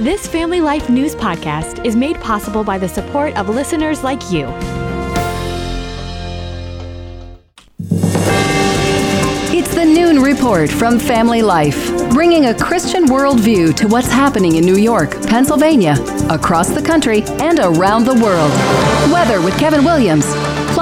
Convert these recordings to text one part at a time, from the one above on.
This Family Life News podcast is made possible by the support of listeners like you. It's the Noon Report from Family Life, bringing a Christian worldview to what's happening in New York, Pennsylvania, across the country, and around the world. Weather with Kevin Williams,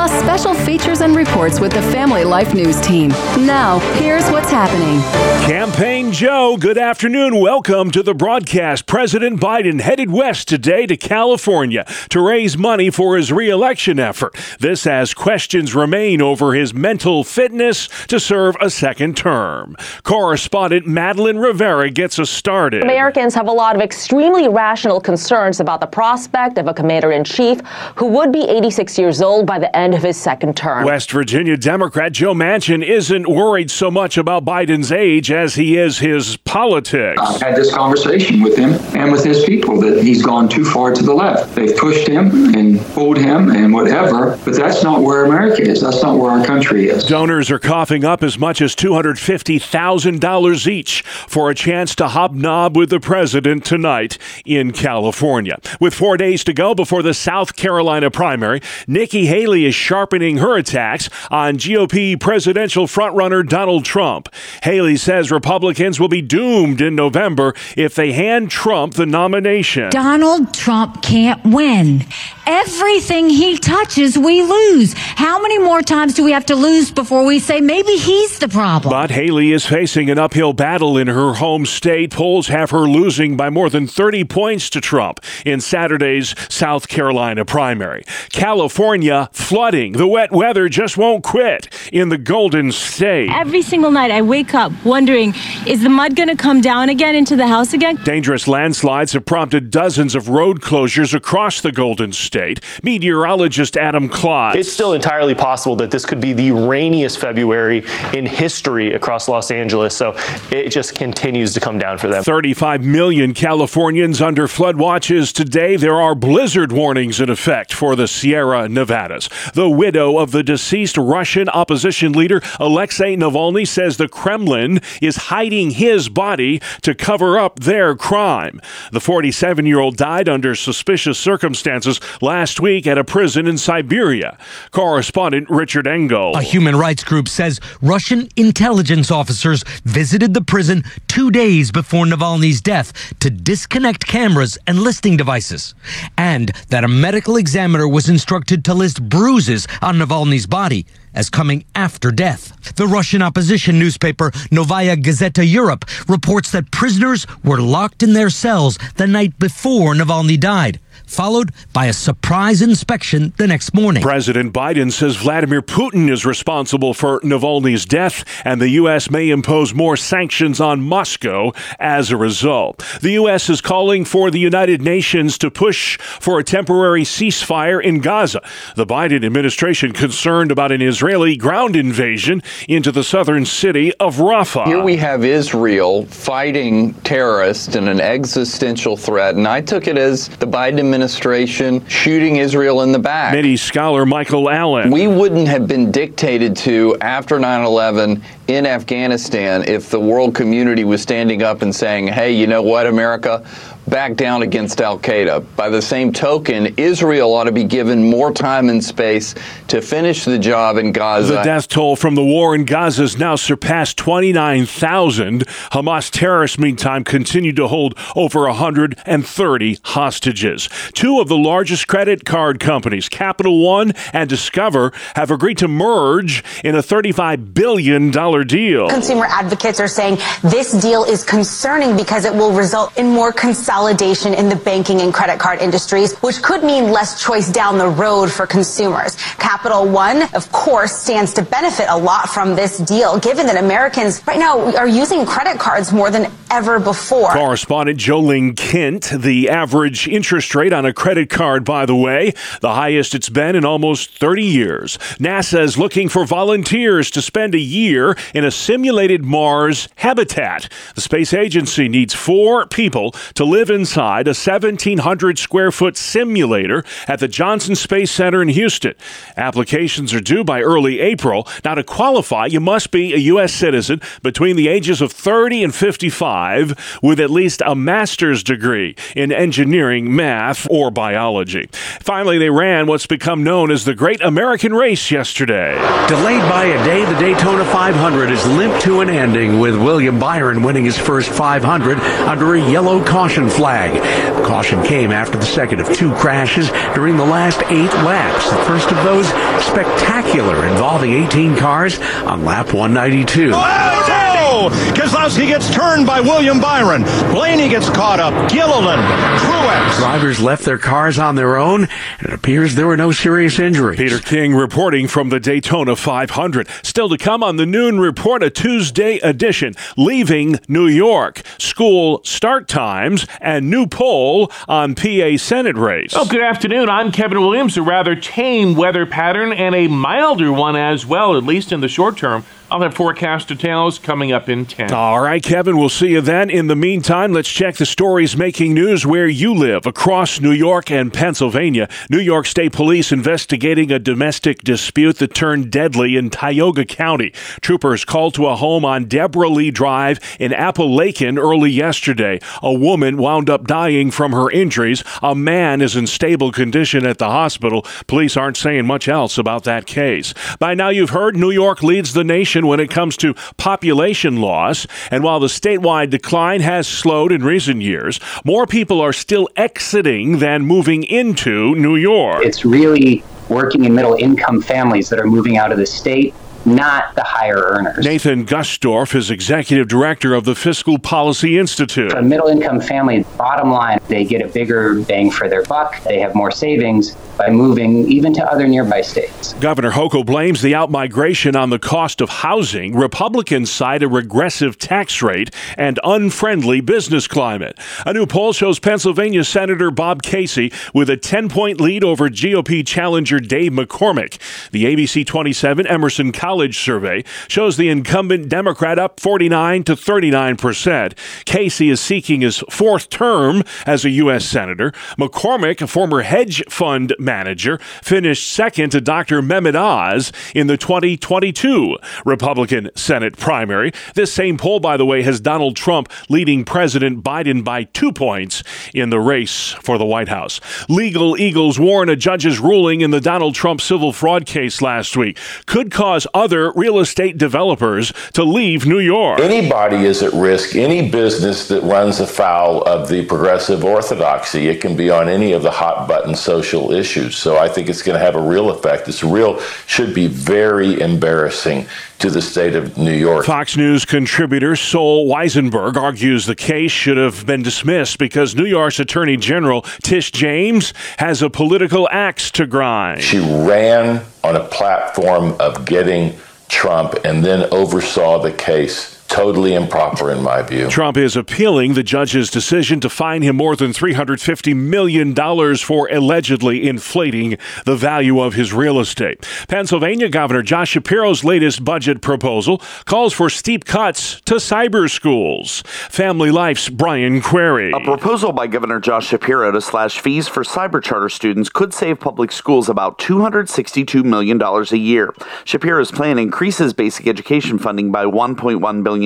plus special features and reports with the Family Life News team. Now, here's what's happening. Campaign Joe, good afternoon. Welcome to the broadcast. President Biden headed west today to California to raise money for his reelection effort. This as questions remain over his mental fitness to serve a second term. Correspondent Madeline Rivera gets us started. Americans have a lot of extremely rational concerns about the prospect of a commander in chief who would be 86 years old by the end of his second term. West Virginia Democrat Joe Manchin isn't worried so much about Biden's age as he is his politics. I've had this conversation with him and with his people that he's gone too far to the left. They've pushed him and pulled him and whatever, but that's not where America is. That's not where our country is. Donors are coughing up as much as $250,000 each for a chance to hobnob with the president tonight in California. With four days to go before the South Carolina primary, Nikki Haley is sharpening her attacks on GOP presidential frontrunner Donald Trump. Haley says Republicans will be doomed in November if they hand Trump the nomination. Donald Trump can't win. Everything he touches, we lose. How many more times do we have to lose before we say maybe he's the problem? But Haley is facing an uphill battle in her home state. Polls have her losing by more than 30 points to Trump in Saturday's South Carolina primary. California flooding. The wet weather just won't quit in the Golden State. Every single night I wake up wondering, is the mud going to come down again into the house again? Dangerous landslides have prompted dozens of road closures across the Golden State. Meteorologist Adam Klotz. It's still entirely possible that this could be the rainiest February in history across Los Angeles. So it just continues to come down for them. 35 million Californians under flood watches today. There are blizzard warnings in effect for the Sierra Nevadas. The widow of the deceased Russian opposition leader Alexei Navalny says the Kremlin is hiding his body to cover up their crime. The 47 year old died under suspicious circumstances last week at a prison in Siberia. Correspondent Richard Engel. A human rights group says Russian intelligence officers visited the prison two days before Navalny's death to disconnect cameras and listening devices, and that a medical examiner was instructed to list bruises on Navalny's body as coming after death. The Russian opposition newspaper Novaya Gazeta Europe reports that prisoners were locked in their cells the night before Navalny died followed by a surprise inspection the next morning. President Biden says Vladimir Putin is responsible for Navalny's death, and the U.S. may impose more sanctions on Moscow as a result. The U.S. is calling for the United Nations to push for a temporary ceasefire in Gaza. The Biden administration concerned about an Israeli ground invasion into the southern city of Rafah. Here we have Israel fighting terrorists and an existential threat, and I took it as the Biden administration administration shooting Israel in the back. Many scholar Michael Allen. We wouldn't have been dictated to after 9 11 in Afghanistan if the world community was standing up and saying, hey, you know what, America? Back down against Al Qaeda. By the same token, Israel ought to be given more time and space to finish the job in Gaza. The death toll from the war in Gaza has now surpassed 29,000. Hamas terrorists, meantime, continue to hold over 130 hostages. Two of the largest credit card companies, Capital One and Discover, have agreed to merge in a $35 billion deal. Consumer advocates are saying this deal is concerning because it will result in more consolidation in the banking and credit card industries, which could mean less choice down the road for consumers. Capital One, of course, stands to benefit a lot from this deal, given that Americans right now are using credit cards more than ever before. Correspondent Jo Ling Kent, the average interest rate on a credit card, by the way, the highest it's been in almost 30 years. NASA is looking for volunteers to spend a year in a simulated Mars habitat. The space agency needs four people to live inside a 1,700 square foot simulator at the Johnson Space Center in Houston. Applications are due by early April. Now, to qualify, you must be a U.S. citizen between the ages of 30 and 55 with at least a master's degree in engineering, math, or biology. Finally, they ran what's become known as the Great American Race yesterday. Delayed by a day, the Daytona 500 is limped to an ending with William Byron winning his first 500 under a yellow caution flag. The caution came after the second of two crashes during the last eight laps. The first of those spectacular involving 18 cars on lap 192. Keselowski gets turned by William Byron. Blaney gets caught up. Gilliland, Truex. Drivers left their cars on their own, and it appears there were no serious injuries. Peter King reporting from the Daytona 500. Still to come on the Noon Report, a Tuesday edition. Leaving New York. School start times and new poll on PA Senate race. Oh, good afternoon. I'm Kevin Williams. A rather tame weather pattern and a milder one as well, at least in the short term. I'll have forecast details coming up in 10. All right, Kevin, we'll see you then. In the meantime, let's check the stories making news where you live across New York and Pennsylvania. New York State Police investigating a domestic dispute that turned deadly in Tioga County. Troopers called to a home on Deborah Lee Drive in Apalachin early yesterday. A woman wound up dying from her injuries. A man is in stable condition at the hospital. Police aren't saying much else about that case. By now, you've heard New York leads the nation when it comes to population loss. And while the statewide decline has slowed in recent years, more people are still exiting than moving into New York. It's really working in middle income families that are moving out of the state not the higher earners. Nathan Gusdorf is executive director of the Fiscal Policy Institute. For a middle income family, bottom line, they get a bigger bang for their buck. They have more savings by moving even to other nearby states. Governor Hochul blames the outmigration on the cost of housing. Republicans cite a regressive tax rate and unfriendly business climate. A new poll shows Pennsylvania Senator Bob Casey with a 10 point lead over GOP challenger Dave McCormick. The ABC 27 Emerson College survey shows the incumbent Democrat up 49 to 39 percent. Casey is seeking his fourth term as a U.S. Senator. McCormick, a former hedge fund manager, finished second to Dr. Mehmet Oz in the 2022 Republican Senate primary. This same poll, by the way, has Donald Trump leading President Biden by two points in the race for the White House. Legal Eagles warn a judge's ruling in the Donald Trump civil fraud case last week could cause other real estate developers to leave New York. Anybody is at risk, any business that runs afoul of the progressive orthodoxy. It can be on any of the hot button social issues. So I think it's going to have a real effect. It's real, should be very embarrassing to the state of New York. Fox News contributor Sol Wisenberg argues the case should have been dismissed because New York's Attorney General Tish James has a political axe to grind. She ran on a platform of getting Trump and then oversaw the case totally improper in my view. Trump is appealing the judge's decision to fine him more than $350 million for allegedly inflating the value of his real estate. Pennsylvania Governor Josh Shapiro's latest budget proposal calls for steep cuts to cyber schools. Family Life's Brian Query. A proposal by Governor Josh Shapiro to slash fees for cyber charter students could save public schools about $262 million a year. Shapiro's plan increases basic education funding by $1.1 billion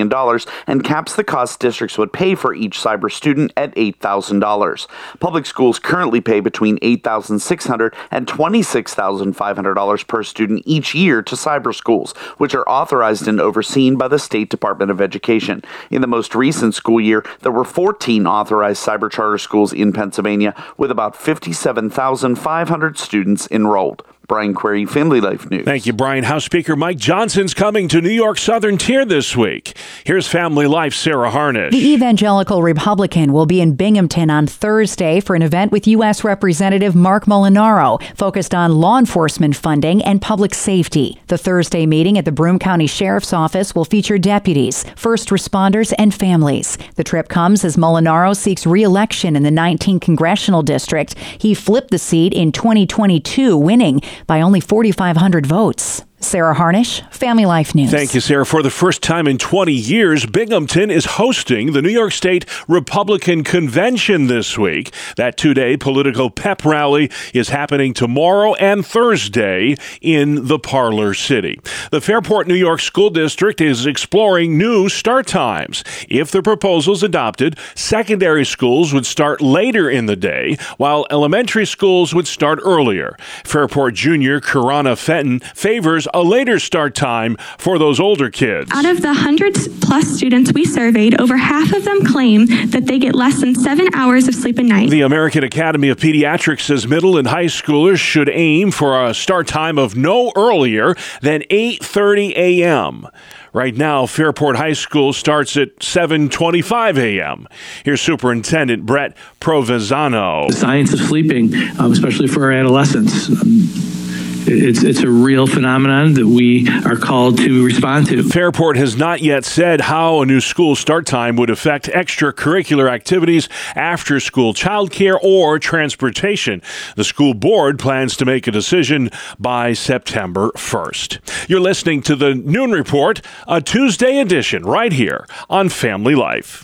and caps the cost districts would pay for each cyber student at $8,000. Public schools currently pay between $8,600 and $26,500 per student each year to cyber schools, which are authorized and overseen by the State Department of Education. In the most recent school year, there were 14 authorized cyber charter schools in Pennsylvania with about 57,500 students enrolled. Brian Query, Family Life News. Thank you, Brian. House Speaker Mike Johnson's coming to New York Southern Tier this week. Here's Family Life Sarah Harnish. The evangelical Republican will be in Binghamton on Thursday for an event with U.S. Representative Marc Molinaro, focused on law enforcement funding and public safety. The Thursday meeting at the Broome County Sheriff's Office will feature deputies, first responders, and families. The trip comes as Molinaro seeks re-election in the 19th congressional district. He flipped the seat in 2022, winning by only 4,500 votes. Sarah Harnish, Family Life News. Thank you, Sarah. For the first time in 20 years, Binghamton is hosting the New York State Republican Convention this week. That two day political pep rally is happening tomorrow and Thursday in the Parlor City. The Fairport, New York School District is exploring new start times. If the proposal is adopted, secondary schools would start later in the day, while elementary schools would start earlier. Fairport Junior Karana Fenton favors a later start time for those older kids. Out of the hundreds plus students we surveyed, over half of them claim that they get less than seven hours of sleep a night. The American Academy of Pediatrics says middle and high schoolers should aim for a start time of no earlier than 8:30 a.m. Right now, Fairport High School starts at 7:25 a.m. Here's Superintendent Brett Provenzano. The science of sleeping, um, especially for our adolescents. Um, it's, it's a real phenomenon that we are called to respond to. Fairport has not yet said how a new school start time would affect extracurricular activities, after school childcare, or transportation. The school board plans to make a decision by September 1st. You're listening to the Noon Report, a Tuesday edition, right here on Family Life.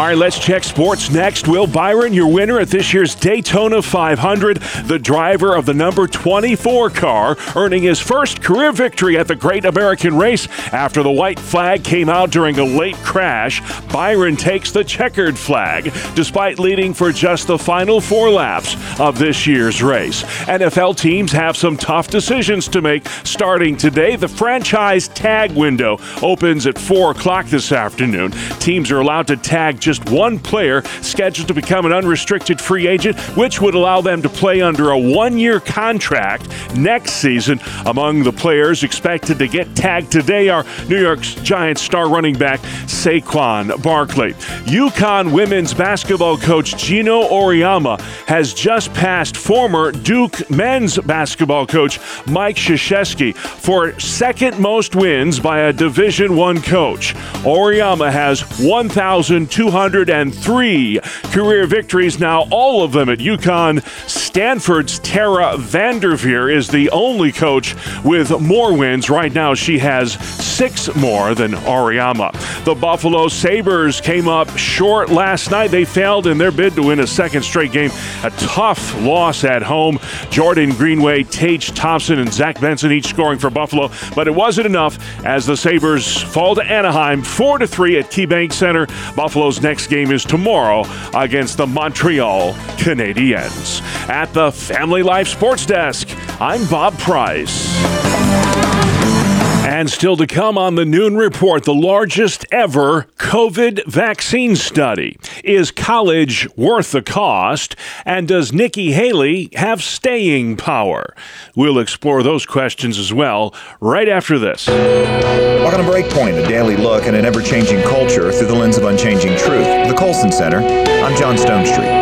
All right, let's check sports next. Will Byron, your winner at this year's Daytona 500, the driver of the number 24 car, earning his first career victory at the Great American Race after the white flag came out during a late crash. Byron takes the checkered flag despite leading for just the final four laps of this year's race. NFL teams have some tough decisions to make starting today. The franchise tag window opens at 4 o'clock this afternoon. Teams are allowed to tag just one player scheduled to become an unrestricted free agent, which would allow them to play under a one year contract next season. Among the players expected to get tagged today are New York Giants star running back Saquon Barkley. UConn women's basketball coach Geno Auriemma has just passed former Duke men's basketball coach Mike Krzyzewski for second most wins by a Division One coach. Auriemma has 1,203 career victories now, all of them at UConn. Stanford's Tara VanDerveer is the only coach with more wins. Right now, she has six more than Auriemma. The Buffalo Sabres came up short last night. They failed in their bid to win a second straight game. A tough loss at home. Jordan Greenway, Tage Thompson, and Zach Benson each scoring for Buffalo, but it wasn't enough as the Sabres fall to Anaheim 4 to 3 at KeyBank Center. Buffalo's next game is tomorrow against the Montreal Canadiens. At the Family Life Sports Desk, I'm Bob Price. And still to come on the Noon Report, the largest ever COVID vaccine study. Is college worth the cost? And does Nikki Haley have staying power? We'll explore those questions as well right after this. Welcome to Breakpoint, a daily look at an ever changing culture through the lens of unchanging truth. The Colson Center. I'm John Stonestreet.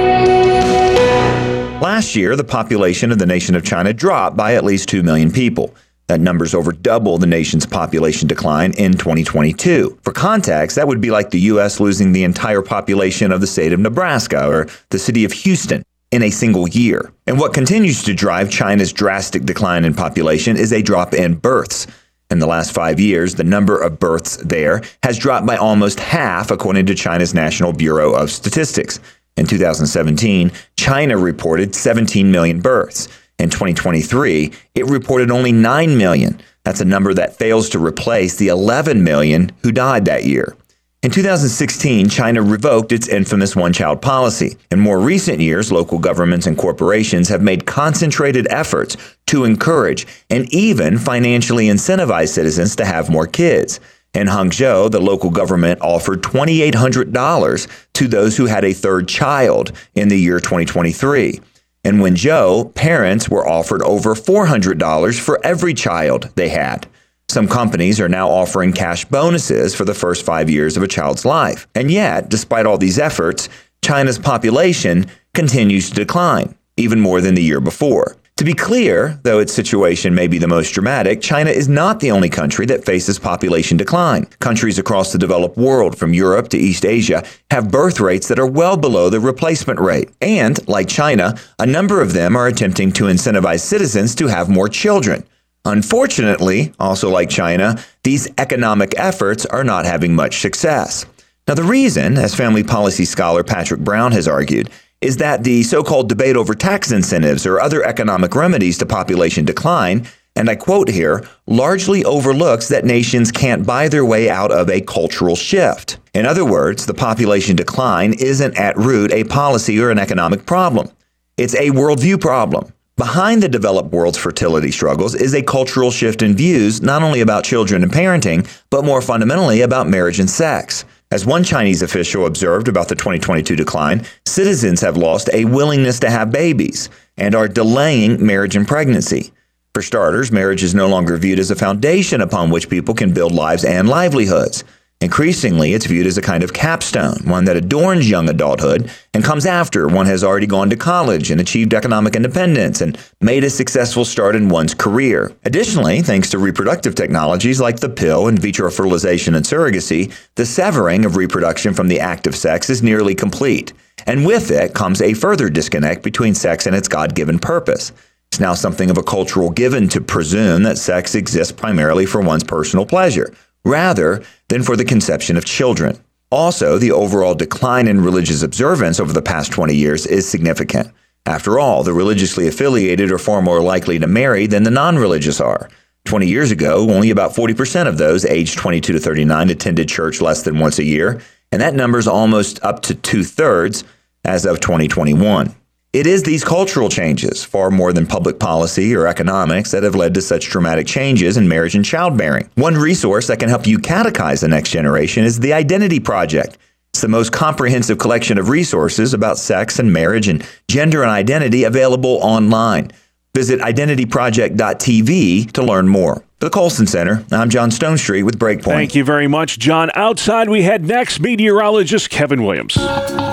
Last year, the population of the nation of China dropped by at least 2 million people. That number's over double the nation's population decline in 2022. For context, that would be like the U.S. losing the entire population of the state of Nebraska or the city of Houston in a single year. And what continues to drive China's drastic decline in population is a drop in births. In the last five years, the number of births there has dropped by almost half, according to China's National Bureau of Statistics. In 2017, China reported 17 million births. In 2023, it reported only 9 million. That's a number that fails to replace the 11 million who died that year. In 2016, China revoked its infamous one child policy. In more recent years, local governments and corporations have made concentrated efforts to encourage and even financially incentivize citizens to have more kids. In Hangzhou, the local government offered $2,800 to those who had a third child in the year 2023. In Wenzhou, parents were offered over $400 for every child they had. Some companies are now offering cash bonuses for the first five years of a child's life. And yet, despite all these efforts, China's population continues to decline, even more than the year before. To be clear, though its situation may be the most dramatic, China is not the only country that faces population decline. Countries across the developed world, from Europe to East Asia, have birth rates that are well below the replacement rate. And, like China, a number of them are attempting to incentivize citizens to have more children. Unfortunately, also like China, these economic efforts are not having much success. Now, the reason, as family policy scholar Patrick Brown has argued, is that the so called debate over tax incentives or other economic remedies to population decline, and I quote here, largely overlooks that nations can't buy their way out of a cultural shift. In other words, the population decline isn't at root a policy or an economic problem. It's a worldview problem. Behind the developed world's fertility struggles is a cultural shift in views not only about children and parenting, but more fundamentally about marriage and sex. As one Chinese official observed about the 2022 decline, citizens have lost a willingness to have babies and are delaying marriage and pregnancy. For starters, marriage is no longer viewed as a foundation upon which people can build lives and livelihoods. Increasingly, it's viewed as a kind of capstone, one that adorns young adulthood and comes after one has already gone to college and achieved economic independence and made a successful start in one's career. Additionally, thanks to reproductive technologies like the pill, in vitro fertilization, and surrogacy, the severing of reproduction from the act of sex is nearly complete. And with it comes a further disconnect between sex and its God given purpose. It's now something of a cultural given to presume that sex exists primarily for one's personal pleasure rather than for the conception of children. Also, the overall decline in religious observance over the past 20 years is significant. After all, the religiously affiliated are far more likely to marry than the non religious are. 20 years ago, only about 40% of those aged 22 to 39 attended church less than once a year, and that number is almost up to two thirds as of 2021. It is these cultural changes, far more than public policy or economics, that have led to such dramatic changes in marriage and childbearing. One resource that can help you catechize the next generation is the Identity Project. It's the most comprehensive collection of resources about sex and marriage and gender and identity available online. Visit identityproject.tv to learn more. For the Colson Center, I'm John Stonestreet with Breakpoint. Thank you very much, John. Outside, we head next, meteorologist Kevin Williams.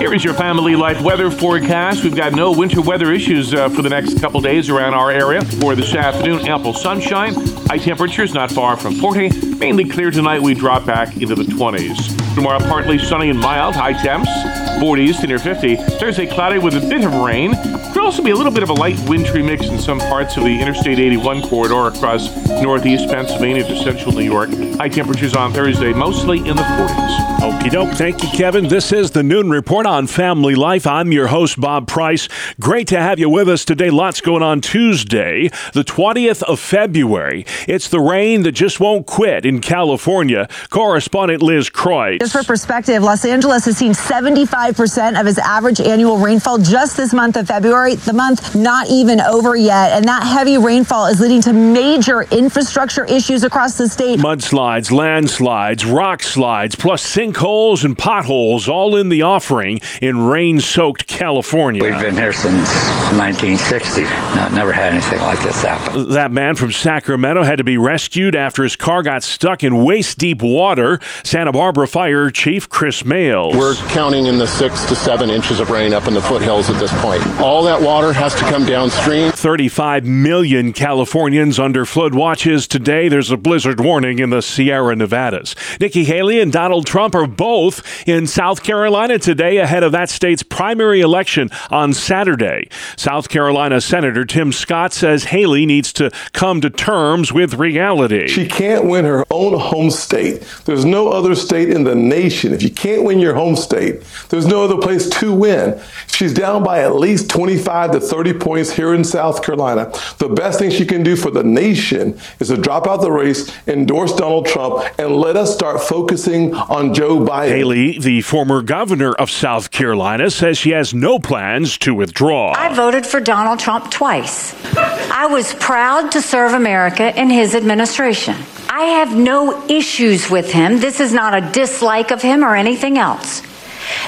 Here is your family life weather forecast. We've got no winter weather issues uh, for the next couple days around our area. For this afternoon, ample sunshine, high temperatures not far from 40. Mainly clear tonight, we drop back into the 20s. Tomorrow, partly sunny and mild, high temps, 40s to near 50. Thursday, cloudy with a bit of rain. Could also be a little bit of a light wintry mix in some parts of the Interstate 81 corridor across northeast Pennsylvania to central New York. High temperatures on Thursday, mostly in the 40s. Okie doke. Thank you, Kevin. This is the Noon Report on Family Life. I'm your host, Bob Price. Great to have you with us today. Lots going on Tuesday, the 20th of February. It's the rain that just won't quit in California. Correspondent Liz Croy. Just for perspective, Los Angeles has seen 75% of its average annual rainfall just this month of February, the month not even over yet. And that heavy rainfall is leading to major infrastructure issues across the state. Mudslides, landslides, rock slides, plus sinkholes and potholes all in the offering in rain soaked California. We've been here since 1960. No, never had anything like this happen. That man from Sacramento had to be rescued after his car got stuck in waist deep water. Santa Barbara Fire Chief Chris Mailes. We're counting in the six to seven inches of rain up in the foothills at this point. All that water has to come downstream. 35 million Californians under flood watches today. There's a blizzard warning in the Sierra Nevadas. Nikki Haley and Donald Trump are both in South Carolina today ahead of that state's primary election on Saturday. South Carolina Senator Tim Scott says Haley needs to come to terms with reality. She can't win her own home state. There's no other state in the nation. If you can't win your home state, there's no other place to win. If she's down by at least 25 to 30 points here in South Carolina, the best thing she can do for the nation is to drop out the race, endorse Donald Trump, and let us start focusing on Joe Biden. Haley, the former governor of South Carolina, says she has no plans to withdraw. I voted for Donald Trump twice. I was proud to serve America in his administration. I have no issues with him. This is not a dislike of him or anything else.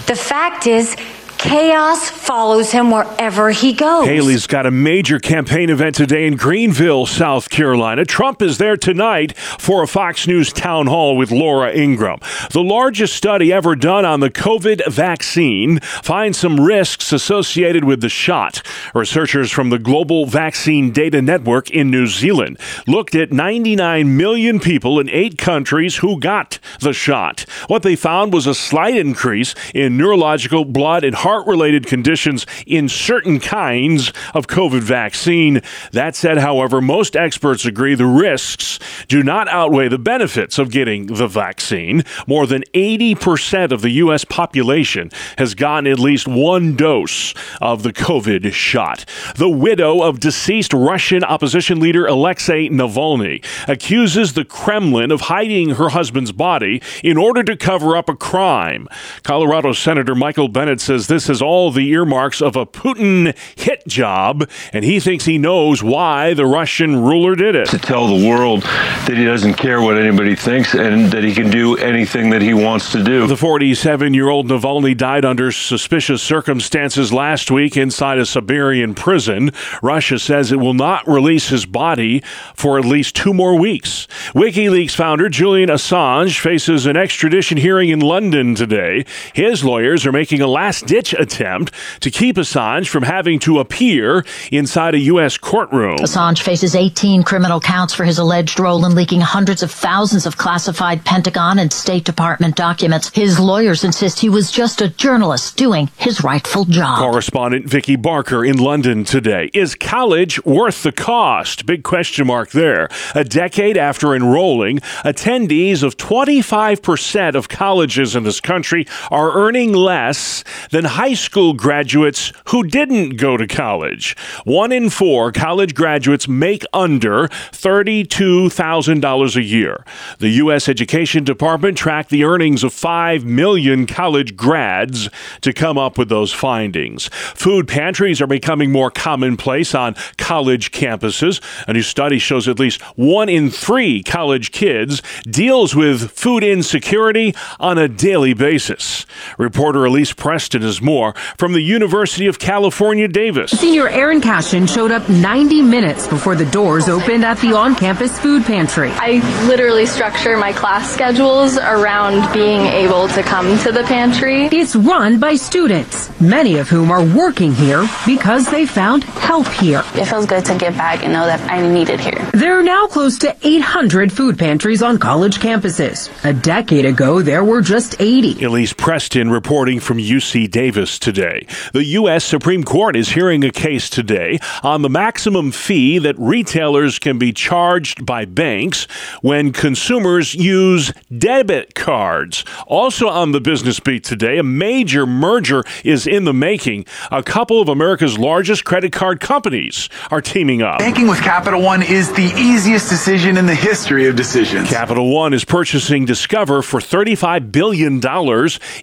The fact is, Chaos follows him wherever he goes. Haley's got a major campaign event today in Greenville, South Carolina. Trump is there tonight for a Fox News town hall with Laura Ingraham. The largest study ever done on the COVID vaccine finds some risks associated with the shot. Researchers from the Global Vaccine Data Network in New Zealand looked at 99 million people in eight countries who got the shot. What they found was a slight increase in neurological, blood, and heart related conditions in certain kinds of COVID vaccine. That said, however, most experts agree the risks do not outweigh the benefits of getting the vaccine. More than 80% of the U.S. population has gotten at least one dose of the COVID shot. The widow of deceased Russian opposition leader Alexei Navalny accuses the Kremlin of hiding her husband's body in order to cover up a crime. Colorado Senator Michael Bennet says this has all the earmarks of a Putin hit job, and he thinks he knows why the Russian ruler did it. To tell the world that he doesn't care what anybody thinks and that he can do anything that he wants to do. The 47 year old Navalny died under suspicious circumstances last week inside a Siberian prison. Russia says it will not release his body for at least two more weeks. WikiLeaks founder Julian Assange faces an extradition hearing in London today. His lawyers are making a last ditch attempt to keep Assange from having to appear inside a U.S. courtroom. Assange faces 18 criminal counts for his alleged role in leaking hundreds of thousands of classified Pentagon and State Department documents. His lawyers insist he was just a journalist doing his rightful job. Correspondent Vicki Barker in London today. Is college worth the cost? Big question mark there. A decade after enrolling, attendees of 25% of colleges in this country are earning less than high school graduates who didn't go to college. One in four college graduates make under $32,000 a year. The U.S. Education Department tracked the earnings of 5 million college grads to come up with those findings. Food pantries are becoming more commonplace on college campuses. A new study shows at least one in three college kids deals with food insecurity on a daily basis. Reporter Elise Preston is more from the University of California, Davis. Senior Aaron Cashin showed up 90 minutes before the doors opened at the on campus food pantry. I literally structure my class schedules around being able to come to the pantry. It's run by students, many of whom are working here because they found help here. It feels good to give back and know that I need it here. There are now close to 800 food pantries on college campuses. A decade ago, there were just 80. Elise Preston reporting from UC Davis today. The U.S. Supreme Court is hearing a case today on the maximum fee that retailers can be charged by banks when consumers use debit cards. Also on the business beat today, a major merger is in the making. A couple of America's largest credit card companies are teaming up. Banking with Capital One is the easiest decision in the history of decisions. Capital One is purchasing Discover for $35 billion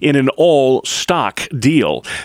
in an all stock deal.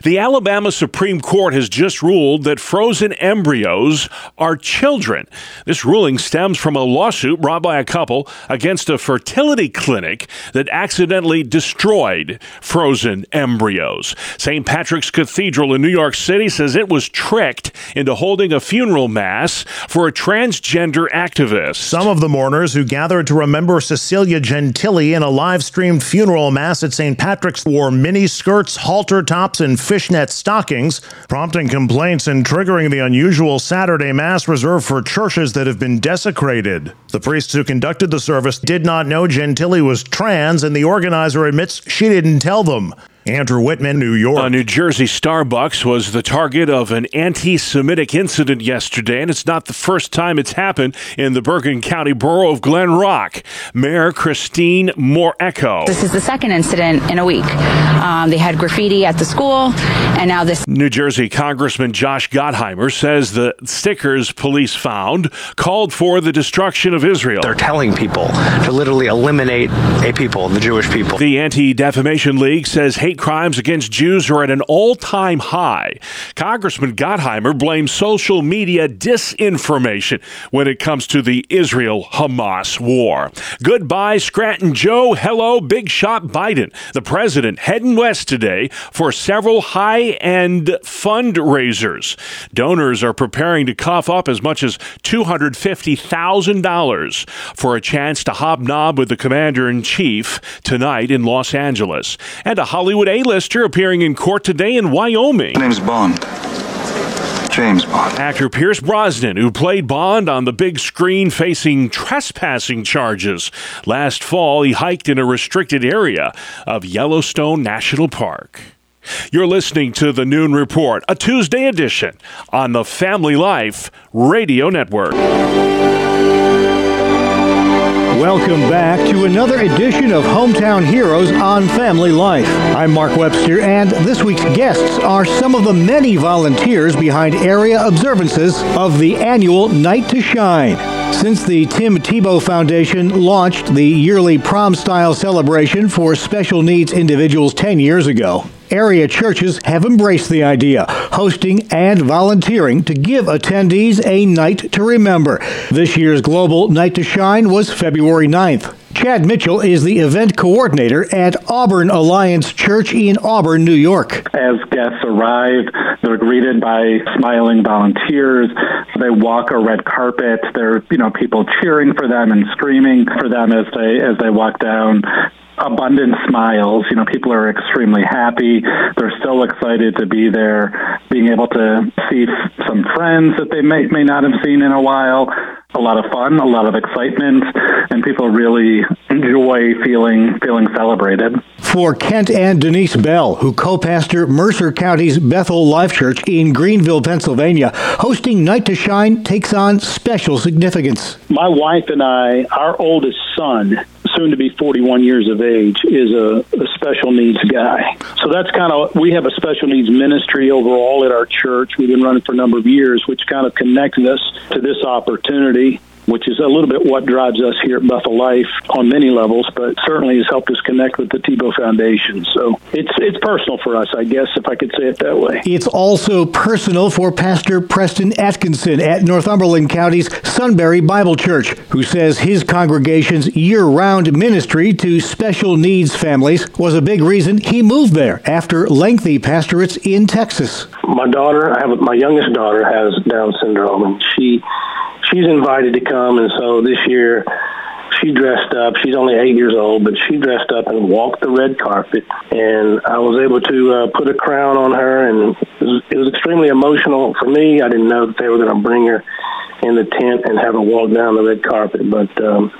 The Alabama Supreme Court has just ruled that frozen embryos are children. This ruling stems from a lawsuit brought by a couple against a fertility clinic that accidentally destroyed frozen embryos. St. Patrick's Cathedral in New York City says it was tricked into holding a funeral mass for a transgender activist. Some of the mourners who gathered to remember Cecilia Gentili in a live streamed funeral mass at St. Patrick's wore mini skirts, halter tops, and fishnet stockings, prompting complaints and triggering the unusual Saturday Mass reserved for churches that have been desecrated. The priests who conducted the service did not know Gentili was trans, and the organizer admits she didn't tell them. Andrew Whitman, New York. A New Jersey Starbucks was the target of an anti Semitic incident yesterday, and it's not the first time it's happened in the Bergen County borough of Glen Rock. Mayor Kristine Morieko. This is the second incident in a week. Um, they had graffiti at the school, and now this. New Jersey Congressman Josh Gottheimer says the stickers police found called for the destruction of Israel. They're telling people to literally eliminate a people, the Jewish people. The Anti Defamation League says hate hate crimes against Jews are at an all time high. Congressman Gottheimer blames social media disinformation when it comes to the Israel Hamas war. Goodbye, Scranton Joe. Hello, Big Shot Biden. The president heading west today for several high end fundraisers. Donors are preparing to cough up as much as $250,000 for a chance to hobnob with the commander in chief tonight in Los Angeles. And a Hollywood A-lister appearing in court today in Wyoming. My name's Bond. James Bond. Actor Pierce Brosnan, who played Bond on the big screen facing trespassing charges. Last fall, he hiked in a restricted area of Yellowstone National Park. You're listening to the Noon Report, a Tuesday edition on the Family Life Radio Network. Welcome back to another edition of Hometown Heroes on Family Life. I'm Mark Webster, and this week's guests are some of the many volunteers behind area observances of the annual Night to Shine. Since the Tim Tebow Foundation launched the yearly prom style celebration for special needs individuals 10 years ago, area churches have embraced the idea, hosting and volunteering to give attendees a night to remember. This year's Global Night to Shine was February 9th. Chad Mitchell is the event coordinator at Auburn Alliance Church in Auburn, New York. As guests arrive, they're greeted by smiling volunteers. They walk a red carpet. There are, you know, people cheering for them and screaming for them as they as they walk down abundant smiles. You know, people are extremely happy. They're still excited to be there, being able to see some friends that they may may not have seen in a while. A lot of fun, a lot of excitement, and people really enjoy feeling feeling celebrated. For Kent and Denise Bell, who co-pastor Mercer County's Bethel Life Church in Greenville, Pennsylvania, hosting Night to Shine takes on special significance. My wife and I, our oldest son, soon to be 41 years of age, is a, a special needs guy. So that's kind of, we have a special needs ministry overall at our church. We've been running for a number of years, which kind of connected us to this opportunity which is a little bit what drives us here at Bethel Life on many levels, but certainly has helped us connect with the Tebow Foundation. So it's it's personal for us, I guess, if I could say it that way. It's also personal for Pastor Preston Atkinson at Northumberland County's Sunbury Bible Church, who says his congregation's year-round ministry to special needs families was a big reason he moved there after lengthy pastorates in Texas. My daughter, I have my youngest daughter has Down syndrome, and she she's invited to come, and so this year she dressed up. She's only eight years old, but she dressed up and walked the red carpet, and I was able to uh, put a crown on her, and it was, it was extremely emotional for me. I didn't know that they were going to bring her in the tent and have her walk down the red carpet, but um,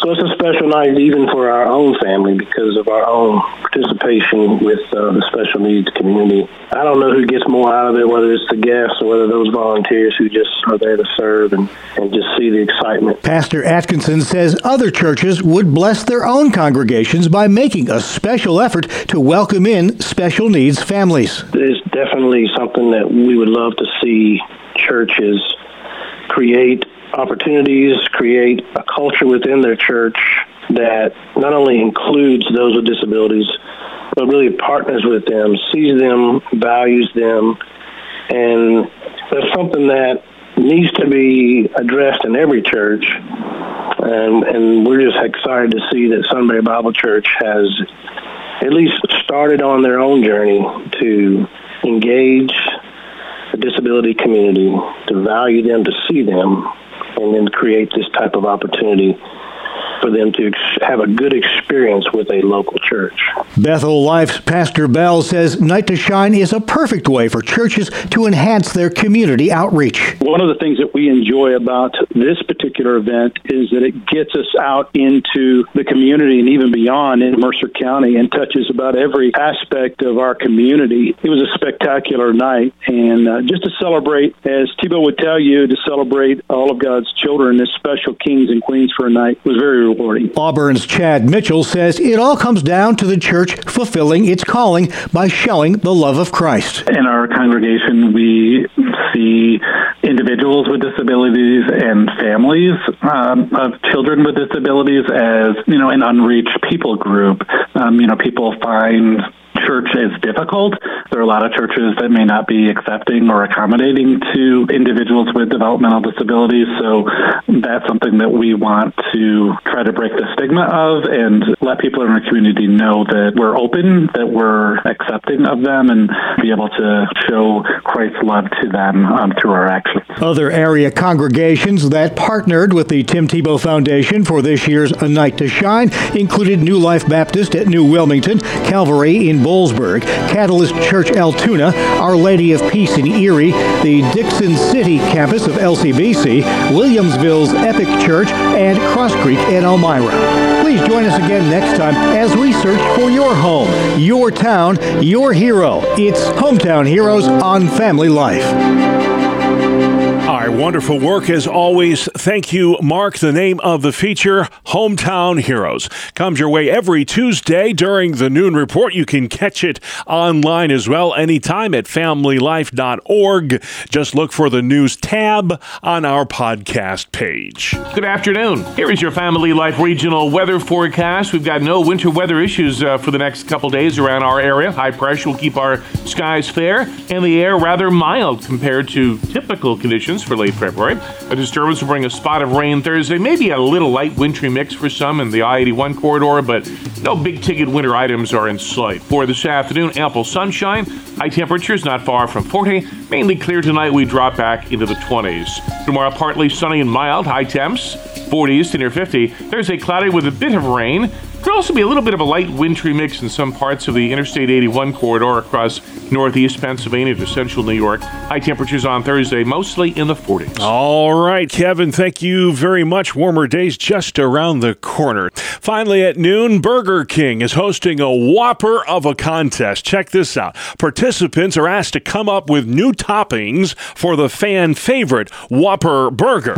so it's a special night even for our own family because of our own participation with uh, the special needs community. I don't know who gets more out of it, whether it's the guests or whether those volunteers who just are there to serve and, and just see the excitement. Pastor Atkinson says other churches would bless their own congregations by making a special effort to welcome in special needs families. It's definitely something that we would love to see churches create opportunities, create a culture within their church that not only includes those with disabilities, but really partners with them, sees them, values them, and that's something that needs to be addressed in every church. And, and we're just excited to see that Sunbury Bible Church has at least started on their own journey to engage the disability community, to value them, to see them, and then create this type of opportunity for them to have a good experience with a local church. Bethel Life's Pastor Bell says Night to Shine is a perfect way for churches to enhance their community outreach. One of the things that we enjoy about this particular event is that it gets us out into the community and even beyond in Mercer County and touches about every aspect of our community. It was a spectacular night, and uh, just to celebrate, as Tebow would tell you, to celebrate all of God's children as special kings and queens for a night was very rewarding. Auburn's Chad Mitchell says it all comes down to the church fulfilling its calling by showing the love of Christ. In our congregation, we see individuals with disabilities and families um, of children with disabilities as, you know, an unreached people group. Um, you know, people find church is difficult. There are a lot of churches that may not be accepting or accommodating to individuals with developmental disabilities. So that's something that we want to try to break the stigma of and let people in our community know that we're open, that we're accepting of them, and be able to show Christ's love to them um, through our actions. Other area congregations that partnered with the Tim Tebow Foundation for this year's A Night to Shine included New Life Baptist at New Wilmington, Calvary in Boalsburg, Catalyst Church Altoona, Our Lady of Peace in Erie, the Dickson City campus of LCBC, Williamsville's Epic Church, and Cross Creek in Elmira. Please join us again next time as we search for your home, your town, your hero. It's Hometown Heroes on Family Life. All right, wonderful work as always. Thank you, Mark. The name of the feature, Hometown Heroes, comes your way every Tuesday during the noon report. You can catch it online as well anytime at familylife.org. Just look for the news tab on our podcast page. Good afternoon. Here is your Family Life regional weather forecast. We've got no winter weather issues uh, for the next couple days around our area. High pressure will keep our skies fair and the air rather mild compared to typical conditions for late February. A disturbance will bring a spot of rain Thursday, maybe a little light wintry mix for some in the I 81 corridor, but no big ticket winter items are in sight. For this afternoon, ample sunshine, high temperatures not far from 40. Mainly clear tonight, we drop back into the 20s. Tomorrow, partly sunny and mild, high temps, 40s to near 50. Thursday, cloudy with a bit of rain. Could also be a little bit of a light wintry mix in some parts of the Interstate 81 corridor across northeast Pennsylvania to central New York. High temperatures on Thursday, mostly in the 40s. All right, Kevin, thank you very much. Warmer days just around the corner. Finally, at noon, Burger King is hosting a whopper of a contest. Check this out. Participants are asked to come up with new toppings for the fan favorite Whopper burger.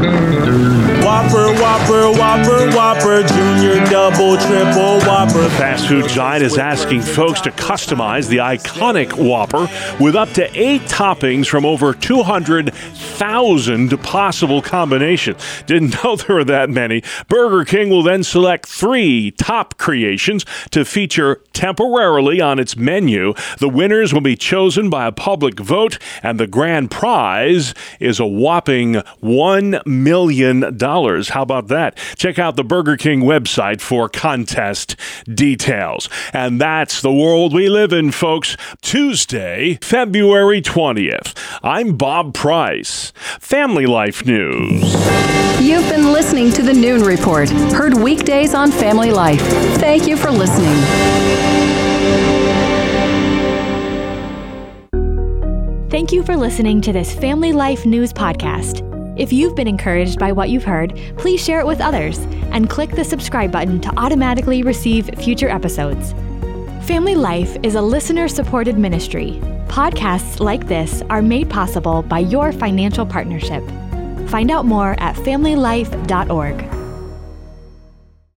Whopper, Whopper, Whopper, Whopper, Junior, Double, Triple, Whopper. Fast food giant is asking folks to customize the iconic Whopper with up to eight toppings from over 200,000 possible combinations. Didn't know there were that many. Burger King will then select three top creations to feature temporarily on its menu. The winners will be chosen by a public vote, and the grand prize is a whopping $1 million. How about that? Check out the Burger King website for contest details. And that's the world we live in, folks. Tuesday, February 20th. I'm Bob Price. Family Life News. You've been listening to the Noon Report, heard weekdays on Family Life. Thank you for listening. Thank you for listening to this Family Life News podcast. If you've been encouraged by what you've heard, please share it with others and click the subscribe button to automatically receive future episodes. Family Life is a listener supported ministry. Podcasts like this are made possible by your financial partnership. Find out more at familylife.org.